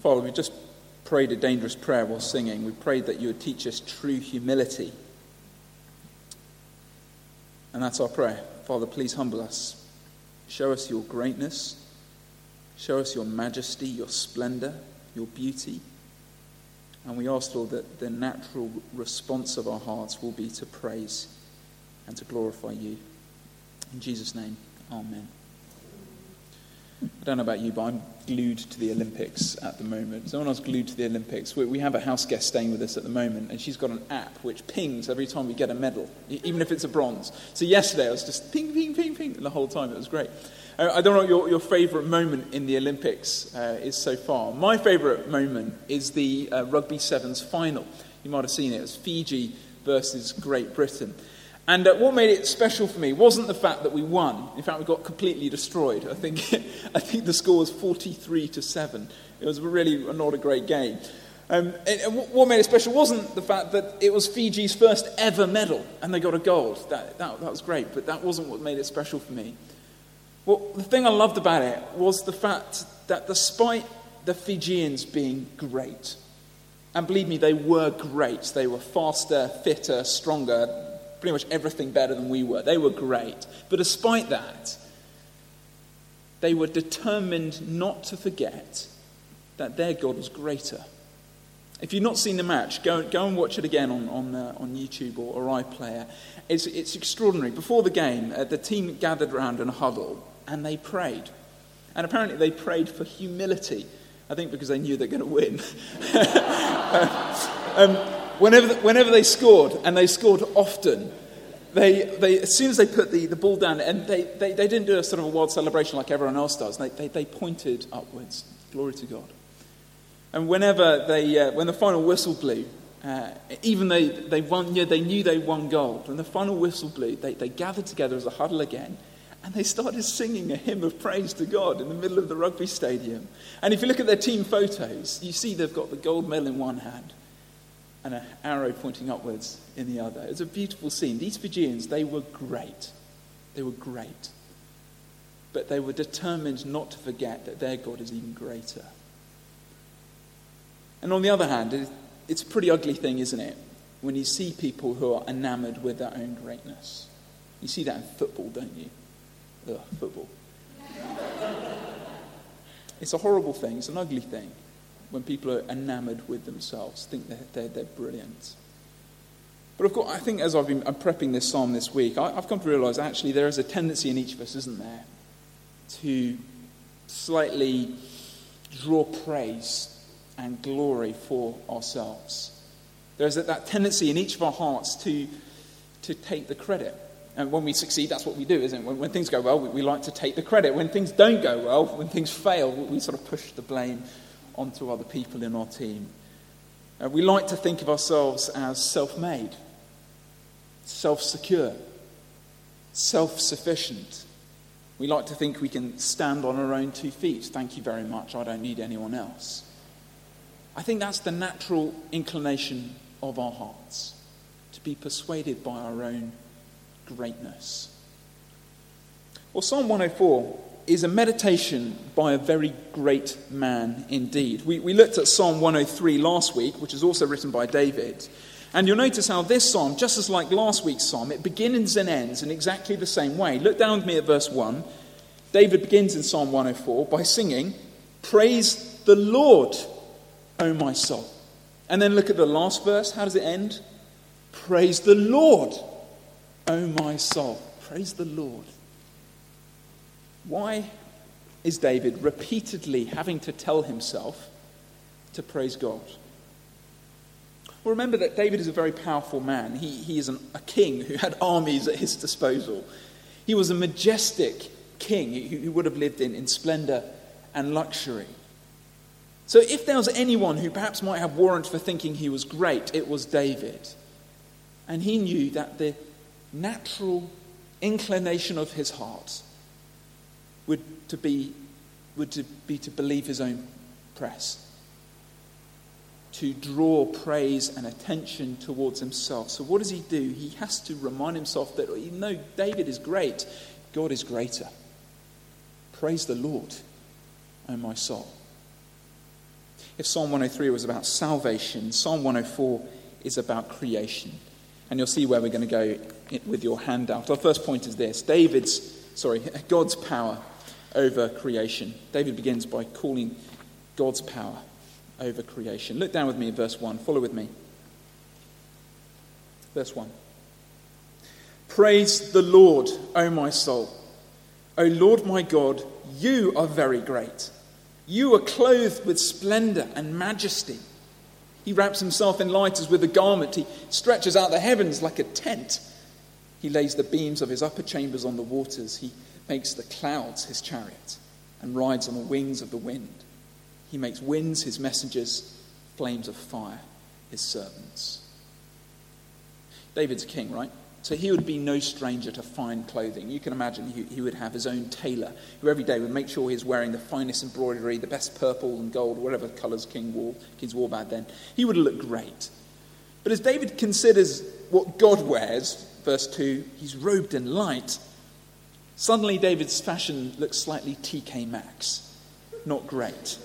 Father, we just prayed a dangerous prayer while singing. We prayed that you would teach us true humility. And that's our prayer. Father, please humble us. Show us your greatness. Show us your majesty, your splendor, your beauty. And we ask, Lord, that the natural response of our hearts will be to praise and to glorify you. In Jesus' name, amen. I don't know about you, but I'm glued to the Olympics at the moment. Someone else glued to the Olympics. We, we have a house guest staying with us at the moment, and she's got an app which pings every time we get a medal, even if it's a bronze. So yesterday I was just ping, ping, ping, ping, the whole time. It was great. Uh, I don't know what your, your favourite moment in the Olympics uh, is so far. My favourite moment is the uh, Rugby Sevens final. You might have seen it. It was Fiji versus Great Britain. And uh, what made it special for me wasn't the fact that we won. In fact, we got completely destroyed. I think, I think the score was 43 to 7. It was really not a great game. Um, and, and what made it special wasn't the fact that it was Fiji's first ever medal and they got a gold. That, that, that was great, but that wasn't what made it special for me. Well, the thing I loved about it was the fact that despite the Fijians being great, and believe me, they were great. They were faster, fitter, stronger, pretty much everything better than we were. They were great. But despite that, they were determined not to forget that their God was greater. If you've not seen the match, go, go and watch it again on, on, uh, on YouTube or, or iPlayer. It's, it's extraordinary. Before the game, uh, the team gathered around in a huddle and they prayed. And apparently, they prayed for humility. I think because they knew they're going to win. um, whenever, whenever they scored, and they scored often, they, they, as soon as they put the, the ball down, and they, they, they didn't do a sort of a wild celebration like everyone else does, they, they, they pointed upwards. Glory to God. And whenever they, uh, when the final whistle blew, uh, even though they, won, yeah, they knew they won gold, when the final whistle blew, they, they gathered together as a huddle again and they started singing a hymn of praise to God in the middle of the rugby stadium. And if you look at their team photos, you see they've got the gold medal in one hand and an arrow pointing upwards in the other. It's a beautiful scene. These Fijians, they were great. They were great. But they were determined not to forget that their God is even greater. And on the other hand, it's a pretty ugly thing, isn't it? When you see people who are enamored with their own greatness. You see that in football, don't you? Ugh, football. it's a horrible thing, it's an ugly thing when people are enamored with themselves, think they're, they're, they're brilliant. But of course, I think as I've been I'm prepping this psalm this week, I, I've come to realize actually there is a tendency in each of us, isn't there, to slightly draw praise and glory for ourselves. There's that, that tendency in each of our hearts to, to take the credit. And when we succeed, that's what we do, isn't it? When, when things go well, we, we, like to take the credit. When things don't go well, when things fail, we, we sort of push the blame onto other people in our team. Uh, we like to think of ourselves as self made, self secure, self sufficient. We like to think we can stand on our own two feet. Thank you very much. I don't need anyone else. I think that's the natural inclination of our hearts to be persuaded by our own greatness. Well, Psalm 104 is a meditation by a very great man indeed. We, we looked at Psalm 103 last week, which is also written by David. And you'll notice how this psalm, just as like last week's psalm, it begins and ends in exactly the same way. Look down with me at verse 1. David begins in Psalm 104 by singing, Praise the Lord, O my soul. And then look at the last verse. How does it end? Praise the Lord, O my soul. Praise the Lord. Why is David repeatedly having to tell himself to praise God? Well, remember that David is a very powerful man. He, he is an, a king who had armies at his disposal. He was a majestic king who, who would have lived in, in splendor and luxury. So, if there was anyone who perhaps might have warrant for thinking he was great, it was David. And he knew that the natural inclination of his heart would to be, would to be to believe his own press, to draw praise and attention towards himself. So, what does he do? He has to remind himself that even though David is great, God is greater. Praise the Lord, O my soul. If Psalm 103 was about salvation, Psalm 104 is about creation. And you'll see where we're going to go with your handout. Our first point is this David's, sorry, God's power over creation. David begins by calling God's power over creation. Look down with me at verse 1. Follow with me. Verse 1. Praise the Lord, O my soul. O Lord my God, you are very great. You are clothed with splendor and majesty. He wraps himself in light as with a garment. He stretches out the heavens like a tent. He lays the beams of his upper chambers on the waters. He makes the clouds his chariot and rides on the wings of the wind. He makes winds his messengers, flames of fire his servants. David's king, right? So he would be no stranger to fine clothing. You can imagine he, he, would have his own tailor who every day would make sure he's wearing the finest embroidery, the best purple and gold, whatever colours King wore, kings wore back then. He would look great. But as David considers what God wears, verse 2, he's robed in light. Suddenly David's fashion looks slightly TK Maxx. Not great.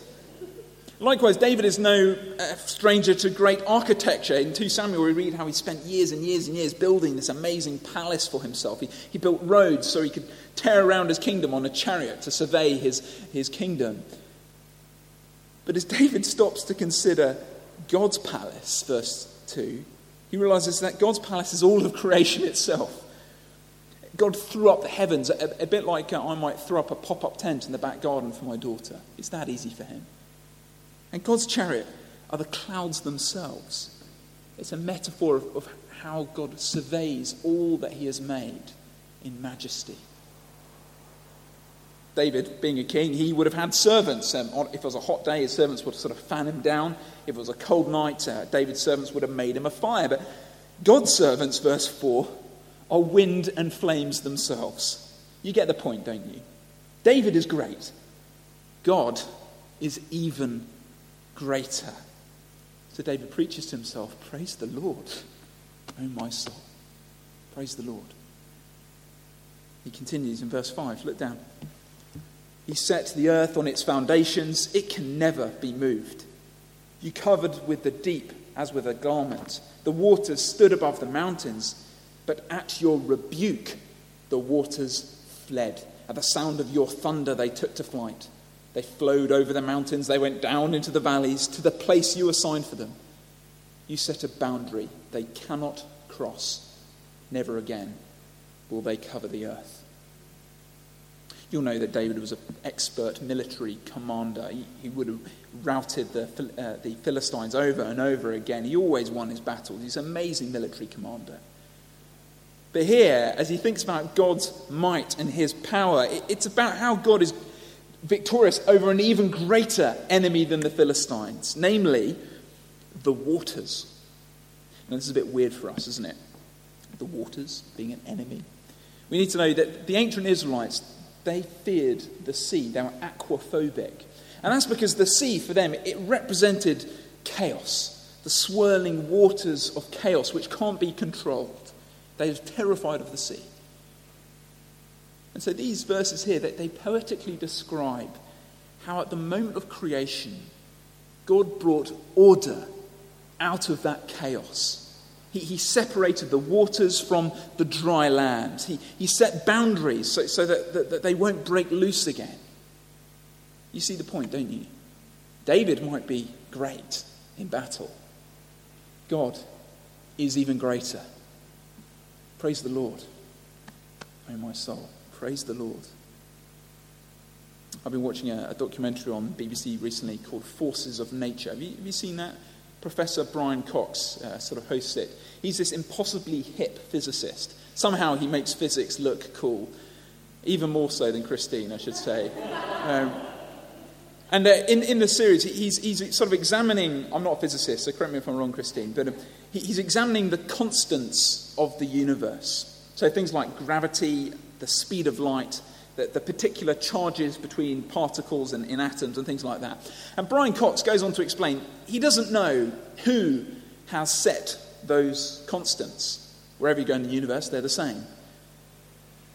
Likewise, David is no uh, stranger to great architecture. In 2 Samuel, we read how he spent years and years and years building this amazing palace for himself. He, he built roads so he could tear around his kingdom on a chariot to survey his, his kingdom. But as David stops to consider God's palace, verse 2, he realizes that God's palace is all of creation itself. God threw up the heavens, a, a bit like uh, I might throw up a pop up tent in the back garden for my daughter. It's that easy for him. And God's chariot are the clouds themselves. It's a metaphor of, of how God surveys all that he has made in majesty. David, being a king, he would have had servants. Um, if it was a hot day, his servants would sort of fan him down. If it was a cold night, uh, David's servants would have made him a fire. But God's servants, verse 4, are wind and flames themselves. You get the point, don't you? David is great. God is even greater. So David preaches to himself, Praise the Lord, O my soul. Praise the Lord. He continues in verse 5. Look down. He set the earth on its foundations, it can never be moved. You covered with the deep as with a garment. The waters stood above the mountains, but at your rebuke, the waters fled. At the sound of your thunder, they took to flight. They flowed over the mountains, they went down into the valleys to the place you assigned for them. You set a boundary they cannot cross. Never again will they cover the earth. You'll know that David was an expert military commander. He, would have routed the, uh, the Philistines over and over again. He always won his battles. He's an amazing military commander. But here, as he thinks about God's might and his power, it's about how God is victorious over an even greater enemy than the Philistines, namely the waters. Now, this is a bit weird for us, isn't it? The waters being an enemy. We need to know that the ancient Israelites, they feared the sea. They were aquaphobic. And that's because the sea, for them, it represented chaos, the swirling waters of chaos which can't be controlled. They were terrified of the sea. And so these verses here, they, they poetically describe how at the moment of creation, God brought order out of that chaos. He, he separated the waters from the dry land. He, he set boundaries so, so that, that, that they won't break loose again. You see the point, don't you? David might be great in battle. God is even greater. Praise the Lord, O my soul. Praise the Lord. I've been watching a, a documentary on BBC recently called Forces of Nature. Have you, have you seen that? Professor Brian Cox uh, sort of hosts it. He's this impossibly hip physicist. Somehow he makes physics look cool, even more so than Christine, I should say. Um, and uh, in, in the series, he's, he's sort of examining, I'm not a physicist, so correct me if I'm wrong, Christine, but uh, he, he's examining the constants of the universe. So things like gravity the speed of light, the, the particular charges between particles and in atoms and things like that. And Brian Cox goes on to explain he doesn't know who has set those constants. Wherever you go in the universe, they're the same.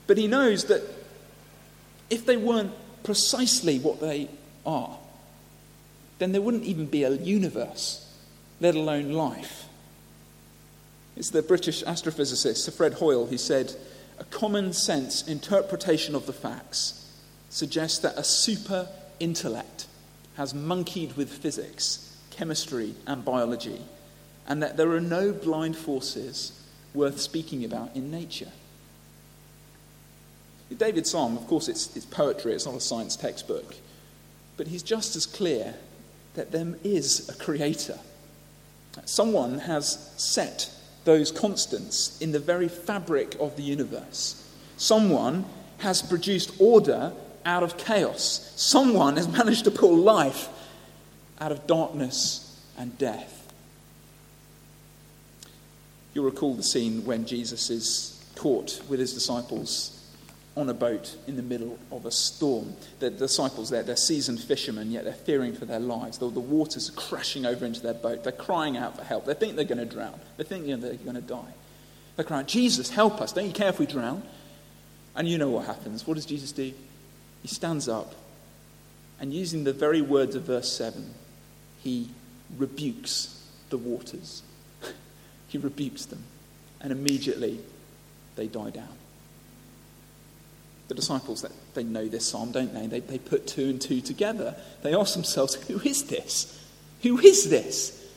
But he knows that if they weren't precisely what they are, then there wouldn't even be a universe, let alone life. It's the British astrophysicist Sir Fred Hoyle who said, A common sense interpretation of the facts suggests that a super intellect has monkeyed with physics, chemistry, and biology, and that there are no blind forces worth speaking about in nature. David's psalm, of course, it's, it's poetry, it's not a science textbook, but he's just as clear that there is a creator. Someone has set those constants in the very fabric of the universe. Someone has produced order out of chaos. Someone has managed to pull life out of darkness and death. You'll recall the scene when Jesus is caught with his disciples on a boat in the middle of a storm. The disciples, they're, they're seasoned fishermen, yet they're fearing for their lives. The, the waters are crashing over into their boat. They're crying out for help. They think they're going to drown. They think they're going to die. They're crying, Jesus, help us. Don't you care if we drown? And you know what happens. What does Jesus do? He stands up and, using the very words of verse 7, he rebukes the waters. he rebukes them. And immediately they die down. The disciples, that they know this psalm, don't they? they? They put two and two together. They ask themselves, Who is this? Who is this?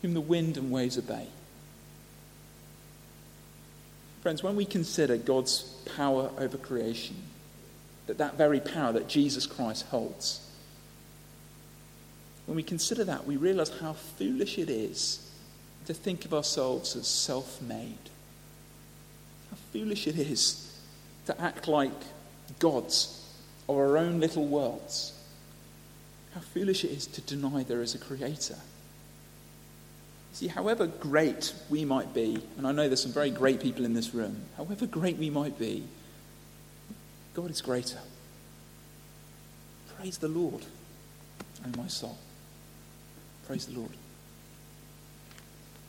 Whom the wind and waves obey. Friends, when we consider God's power over creation, that that very power that Jesus Christ holds, when we consider that, we realize how foolish it is to think of ourselves as self made. How foolish it is to act like gods of our own little worlds. How foolish it is to deny there is a creator. See, however great we might be, and I know there's some very great people in this room, however great we might be, God is greater. Praise the Lord, O my soul. Praise the Lord.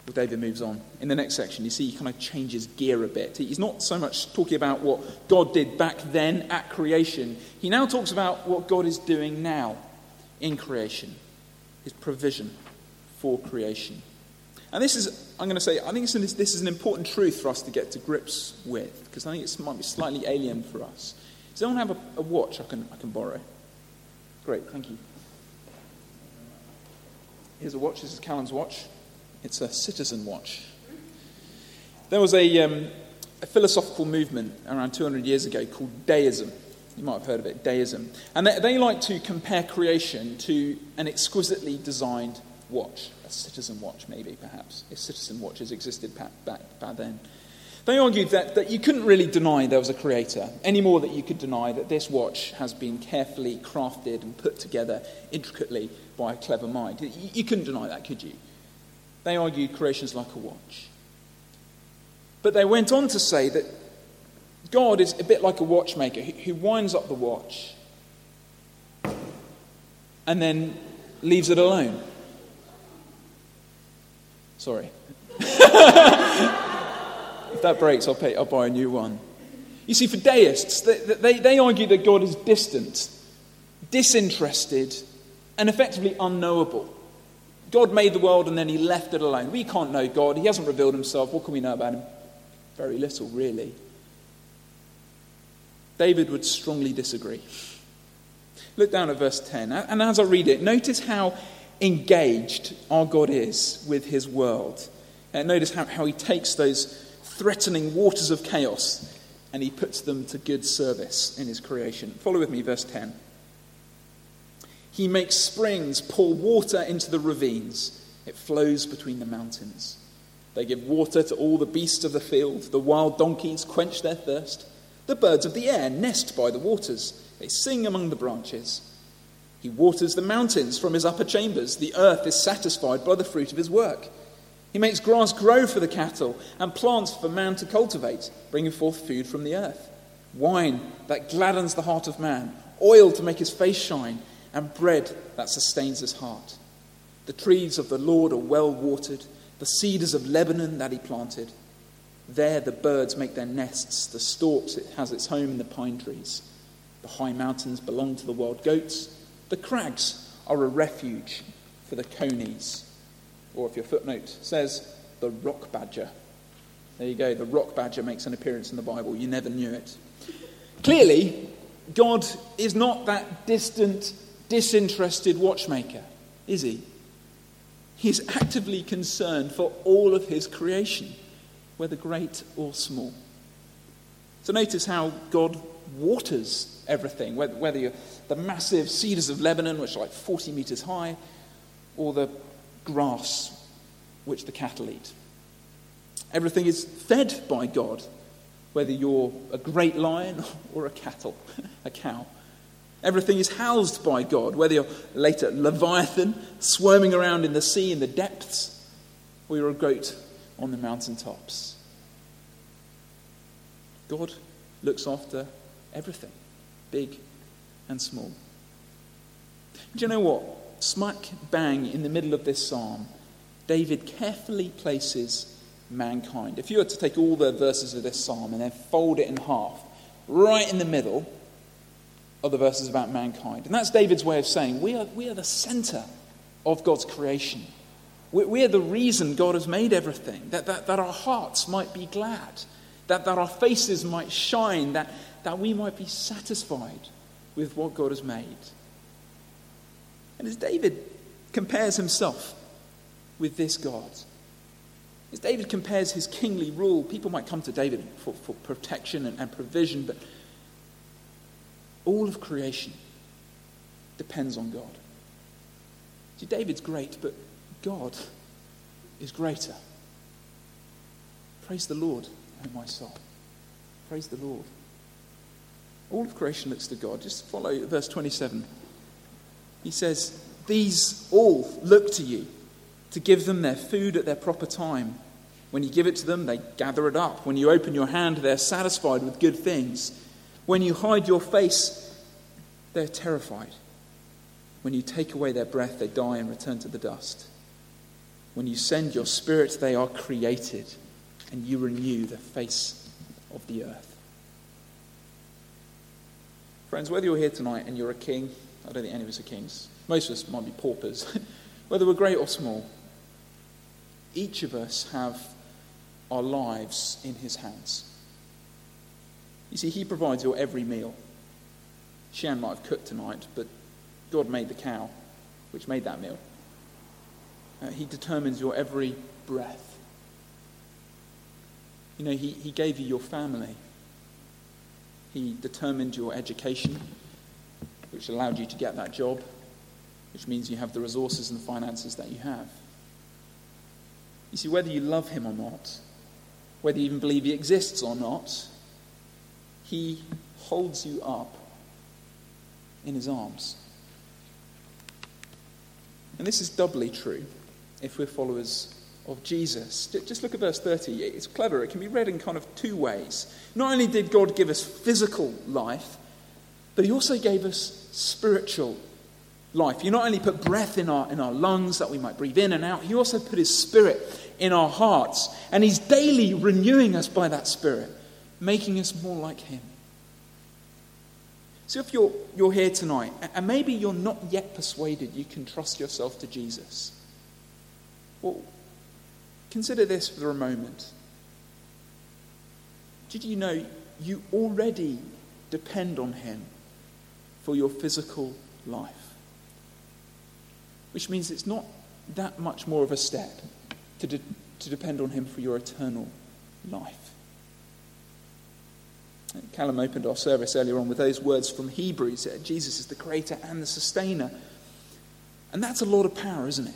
Well, David moves on. In the next section, you see he kind of changes gear a bit. He's not so much talking about what God did back then at creation. He now talks about what God is doing now in creation, his provision for creation. And this is, I'm going to say, I think this is an important truth for us to get to grips with, because I think it might be slightly alien for us. Does anyone have a, a watch I can, I can borrow? Great, thank you. Here's a watch. This is Callan's watch. It's a citizen watch. There was a, um, a philosophical movement around 200 years ago called deism. You might have heard of it, deism. And they, they like to compare creation to an exquisitely designed watch, a citizen watch, maybe, perhaps, if citizen watches existed back, back, back then. They argued that, that you couldn't really deny there was a creator, any more that you could deny that this watch has been carefully crafted and put together intricately by a clever mind. You, you couldn't deny that, could you? They argued creation's like a watch. But they went on to say that God is a bit like a watchmaker who winds up the watch and then leaves it alone. Sorry. if that breaks, I'll, pay, I'll buy a new one. You see, for deists, they, they, they argue that God is distant, disinterested, and effectively unknowable. God made the world and then he left it alone. We can't know God. He hasn't revealed himself. What can we know about him? Very little, really. David would strongly disagree. Look down at verse 10. And as I read it, notice how engaged our God is with his world. And notice how, how he takes those threatening waters of chaos and he puts them to good service in his creation. Follow with me, verse 10. He makes springs pour water into the ravines. It flows between the mountains. They give water to all the beasts of the field. The wild donkeys quench their thirst. The birds of the air nest by the waters. They sing among the branches. He waters the mountains from his upper chambers. The earth is satisfied by the fruit of his work. He makes grass grow for the cattle and plants for man to cultivate, bringing forth food from the earth. Wine that gladdens the heart of man, oil to make his face shine and bread that sustains his heart. The trees of the Lord are well watered, the cedars of Lebanon that he planted. There the birds make their nests, the storks it has its home in the pine trees. The high mountains belong to the wild goats, the crags are a refuge for the conies. Or if your footnote says, the rock badger. There you go, the rock badger makes an appearance in the Bible. You never knew it. Clearly, God is not that distant, disinterested watchmaker, is he? He's actively concerned for all of his creation, whether great or small. So notice how God waters everything, whether you're the massive cedars of Lebanon, which are like 40 meters high, or the grass which the cattle eat. Everything is fed by God, whether you're a great lion or a cattle, a cow. Everything is housed by God, whether you're later Leviathan swarming around in the sea in the depths, or you're a goat on the mountaintops. God looks after everything, big and small. Do you know what? Smack bang in the middle of this psalm, David carefully places mankind. If you were to take all the verses of this psalm and then fold it in half, right in the middle the verses about mankind. And that's David's way of saying we are, we are the center of God's creation. We, we are the reason God has made everything, that, that, that our hearts might be glad, that, that our faces might shine, that, that we might be satisfied with what God has made. And as David compares himself with this God, as David compares his kingly rule, people might come to David for, for protection and, and provision, but all of creation depends on God. See, David's great, but God is greater. Praise the Lord, O my soul. Praise the Lord. All of creation looks to God. Just follow verse 27. He says, These all look to you to give them their food at their proper time. When you give it to them, they gather it up. When you open your hand, they're satisfied with good things. When you hide your face, they're terrified. When you take away their breath, they die and return to the dust. When you send your spirit, they are created, and you renew the face of the earth. Friends, whether you're here tonight and you're a king, I don't think any of us are kings. Most of us might be paupers. whether we're great or small, each of us have our lives in his hands. You see, he provides your every meal. Shan might have cooked tonight, but God made the cow, which made that meal. Uh, he determines your every breath. You know, he, he gave you your family. He determined your education, which allowed you to get that job, which means you have the resources and the finances that you have. You see, whether you love him or not, whether you even believe he exists or not, he holds you up in his arms. And this is doubly true if we're followers of Jesus. Just look at verse 30. It's clever. It can be read in kind of two ways. Not only did God give us physical life, but he also gave us spiritual life. He not only put breath in our, in our lungs that we might breathe in and out, he also put his spirit in our hearts. And he's daily renewing us by that spirit, making us more like him. So if you're, you're here tonight, and maybe you're not yet persuaded you can trust yourself to Jesus, well, consider this for a moment. Did you know you already depend on him for your physical life? Which means it's not that much more of a step to, de- to depend on him for your eternal life. Callum opened our service earlier on with those words from Hebrews uh, Jesus is the creator and the sustainer. And that's a lot of power, isn't it?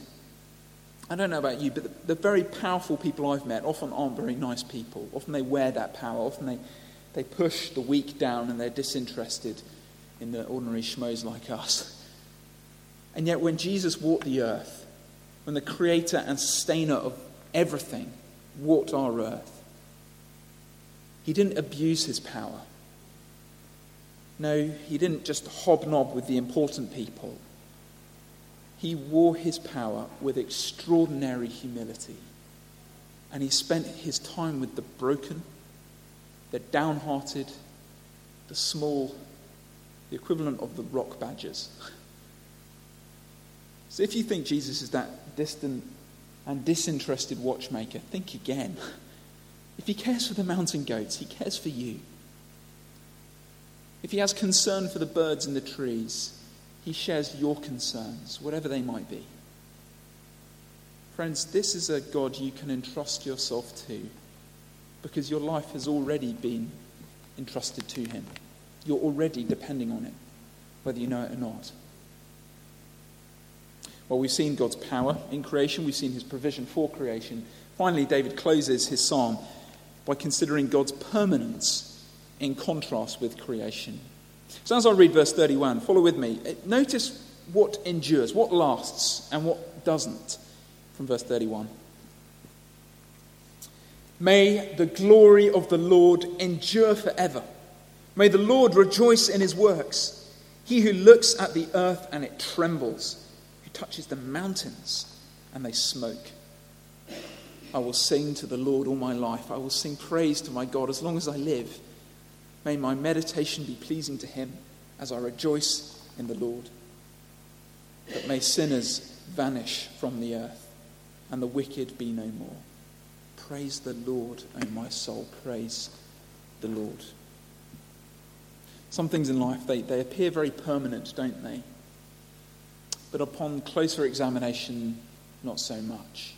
I don't know about you, but the, the, very powerful people I've met often aren't very nice people. Often they wear that power. Often they, they push the weak down and they're disinterested in the ordinary schmoes like us. And yet, when Jesus walked the earth, when the creator and sustainer of everything walked our earth, he didn't abuse his power. No, he didn't just hobnob with the important people. He wore his power with extraordinary humility. And he spent his time with the broken, the downhearted, the small, the equivalent of the rock badgers. So if you think Jesus is that distant and disinterested watchmaker, think again. If he cares for the mountain goats, he cares for you. If he has concern for the birds in the trees, he shares your concerns, whatever they might be. Friends, this is a God you can entrust yourself to because your life has already been entrusted to him. You're already depending on it, whether you know it or not. Well, we've seen God's power in creation, we've seen his provision for creation. Finally, David closes his psalm by considering God's permanence in contrast with creation. So, as I read verse 31, follow with me. Uh, notice what endures, what lasts, and what doesn't from verse 31. May the glory of the Lord endure forever. May the Lord rejoice in his works. He who looks at the earth and it trembles, who touches the mountains and they smoke. I will sing to the Lord all my life. I will sing praise to my God as long as I live. May my meditation be pleasing to him as I rejoice in the Lord. But may sinners vanish from the earth and the wicked be no more. Praise the Lord, O my soul. Praise the Lord. Some things in life, they, they appear very permanent, don't they? But upon closer examination, not so much.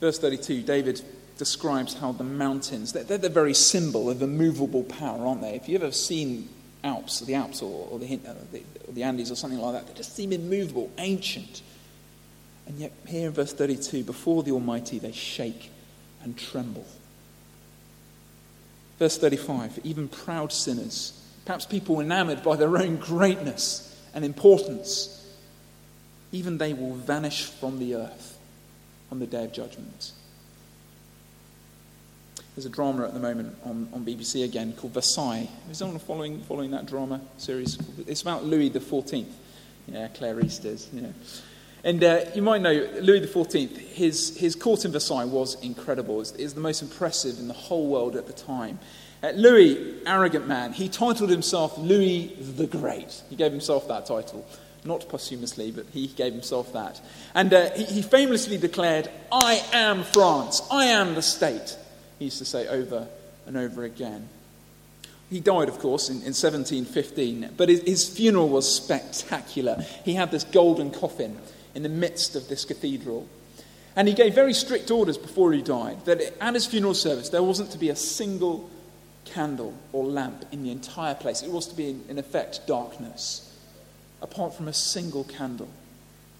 Verse 32, David describes how the mountains, they're, they're the very symbol of immovable power, aren't they? If you've ever seen Alps, the Alps or, or, the, uh, the, or the Andes or something like that, they just seem immovable, ancient. And yet, here in verse 32, before the Almighty, they shake and tremble. Verse 35, even proud sinners, perhaps people enamored by their own greatness and importance, even they will vanish from the earth on the day of judgment. There's a drama at the moment on, on BBC again called Versailles. Is anyone following, following that drama series? It's about Louis XIV. Yeah, Claire East is, you know. And uh, you might know Louis XIV, his, his court in Versailles was incredible. It was the most impressive in the whole world at the time. Uh, Louis, arrogant man, he titled himself Louis the Great. He gave himself that title. Not posthumously, but he gave himself that. And uh, he, he famously declared, I am France, I am the state he used to say over and over again. He died, of course, in, in 1715, but his, his funeral was spectacular. He had this golden coffin in the midst of this cathedral. And he gave very strict orders before he died that at his funeral service there wasn't to be a single candle or lamp in the entire place. It was to be, in, in effect, darkness, apart from a single candle,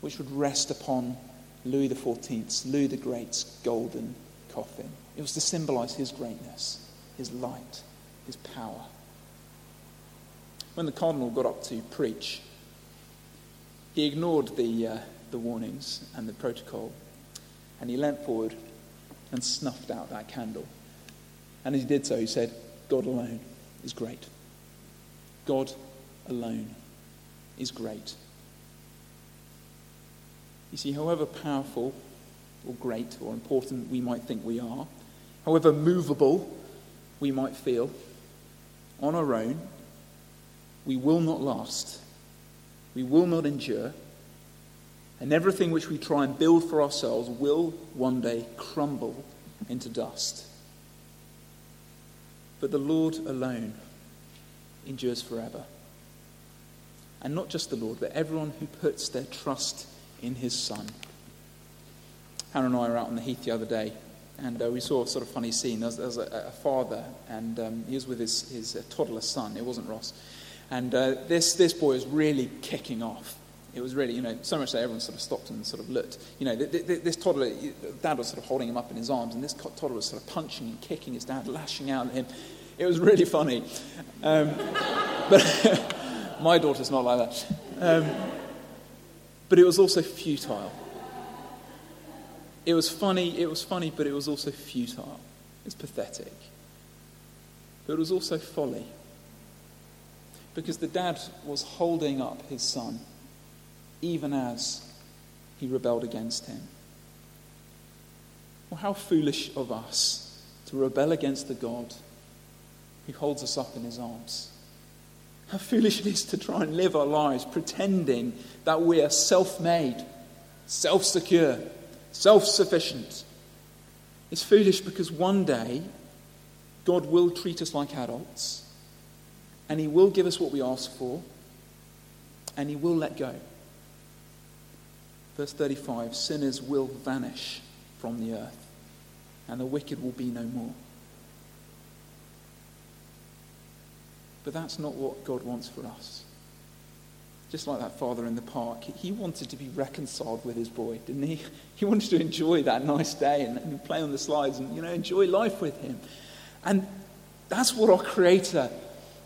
which would rest upon Louis XIV's, Louis the Great's golden coffin. It was to symbolize his greatness, his light, his power. When the cardinal got up to preach, he ignored the, uh, the warnings and the protocol, and he leant forward and snuffed out that candle. And as he did so, he said, God alone is great. God alone is great. You see, however powerful or great or important we might think we are, however movable we might feel, on our own, we will not last. We will not endure. And everything which we try and build for ourselves will one day crumble into dust. But the Lord alone endures forever. And not just the Lord, but everyone who puts their trust in his Son. Hannah and I were out on the heath the other day, and uh, we saw a sort of funny scene. There was, there was a, a, father, and um, he was with his, his uh, toddler son. It wasn't Ross. And uh, this, this boy was really kicking off. It was really, you know, so much that everyone sort of stopped and sort of looked. You know, th- th- this toddler, dad was sort of holding him up in his arms, and this toddler was sort of punching and kicking his dad, lashing out at him. It was really funny. Um, but my daughter's not like that. Um, but it was also futile. It was funny, it was funny, but it was also futile. It's pathetic. But it was also folly. Because the dad was holding up his son, even as he rebelled against him. Well, how foolish of us to rebel against the God who holds us up in his arms. How foolish it is to try and live our lives pretending that we are self made, self secure, self sufficient. It's foolish because one day God will treat us like adults and He will give us what we ask for and He will let go. Verse 35 sinners will vanish from the earth and the wicked will be no more. But that's not what God wants for us. Just like that father in the park, he wanted to be reconciled with his boy, didn't he? He wanted to enjoy that nice day and, and play on the slides and, you know, enjoy life with him. And that's what our Creator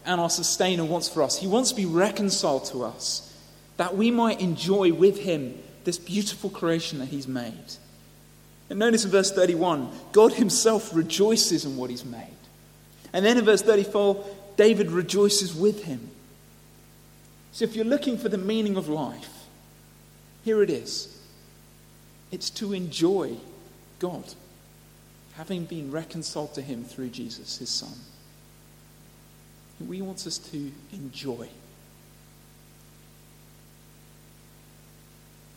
and our Sustainer wants for us. He wants to be reconciled to us, that we might enjoy with Him this beautiful creation that He's made. And notice in verse 31, God Himself rejoices in what He's made. And then in verse 34, David rejoices with Him. So if you're looking for the meaning of life, here it is it's to enjoy God, having been reconciled to Him through Jesus, His Son. He wants us to enjoy.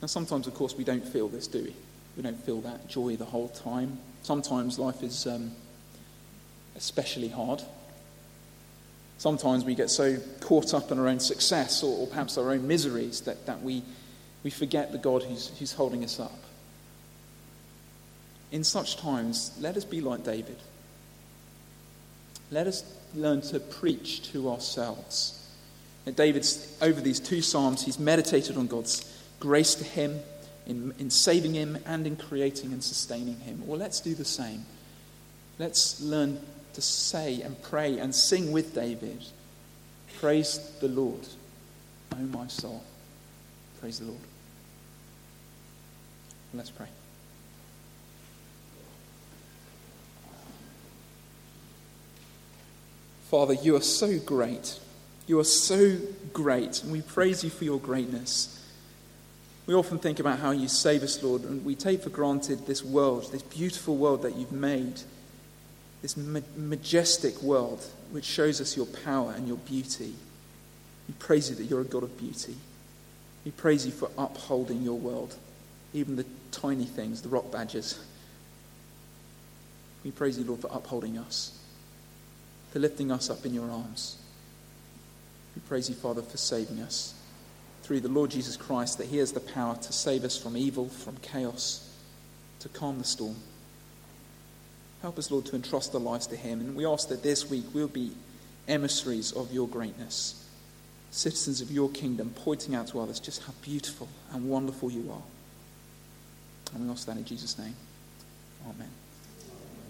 Now, sometimes, of course, we don't feel this, do we? We don't feel that joy the whole time. Sometimes life is um, especially hard. Sometimes we get so caught up in our own success or, or perhaps our own miseries that, that we, we forget the God who's, who's holding us up. In such times, let us be like David. Let us learn to preach to ourselves. And David's, over these two Psalms, he's meditated on God's grace to him in, in saving him and in creating and sustaining him. Well, let's do the same. Let's learn to say and pray and sing with David Praise the Lord, O my soul. Praise the Lord. Let's pray. Father, you are so great. You are so great, and we praise you for your greatness. We often think about how you save us, Lord, and we take for granted this world, this beautiful world that you've made, this ma- majestic world which shows us your power and your beauty. We praise you that you're a God of beauty. We praise you for upholding your world, even the tiny things, the rock badgers. We praise you, Lord, for upholding us for lifting us up in your arms. We praise you, Father, for saving us through the Lord Jesus Christ, that He has the power to save us from evil, from chaos, to calm the storm. Help us, Lord, to entrust our lives to Him. And we ask that this week we'll be emissaries of your greatness, citizens of your kingdom, pointing out to others just how beautiful and wonderful you are. And we ask that in Jesus' name.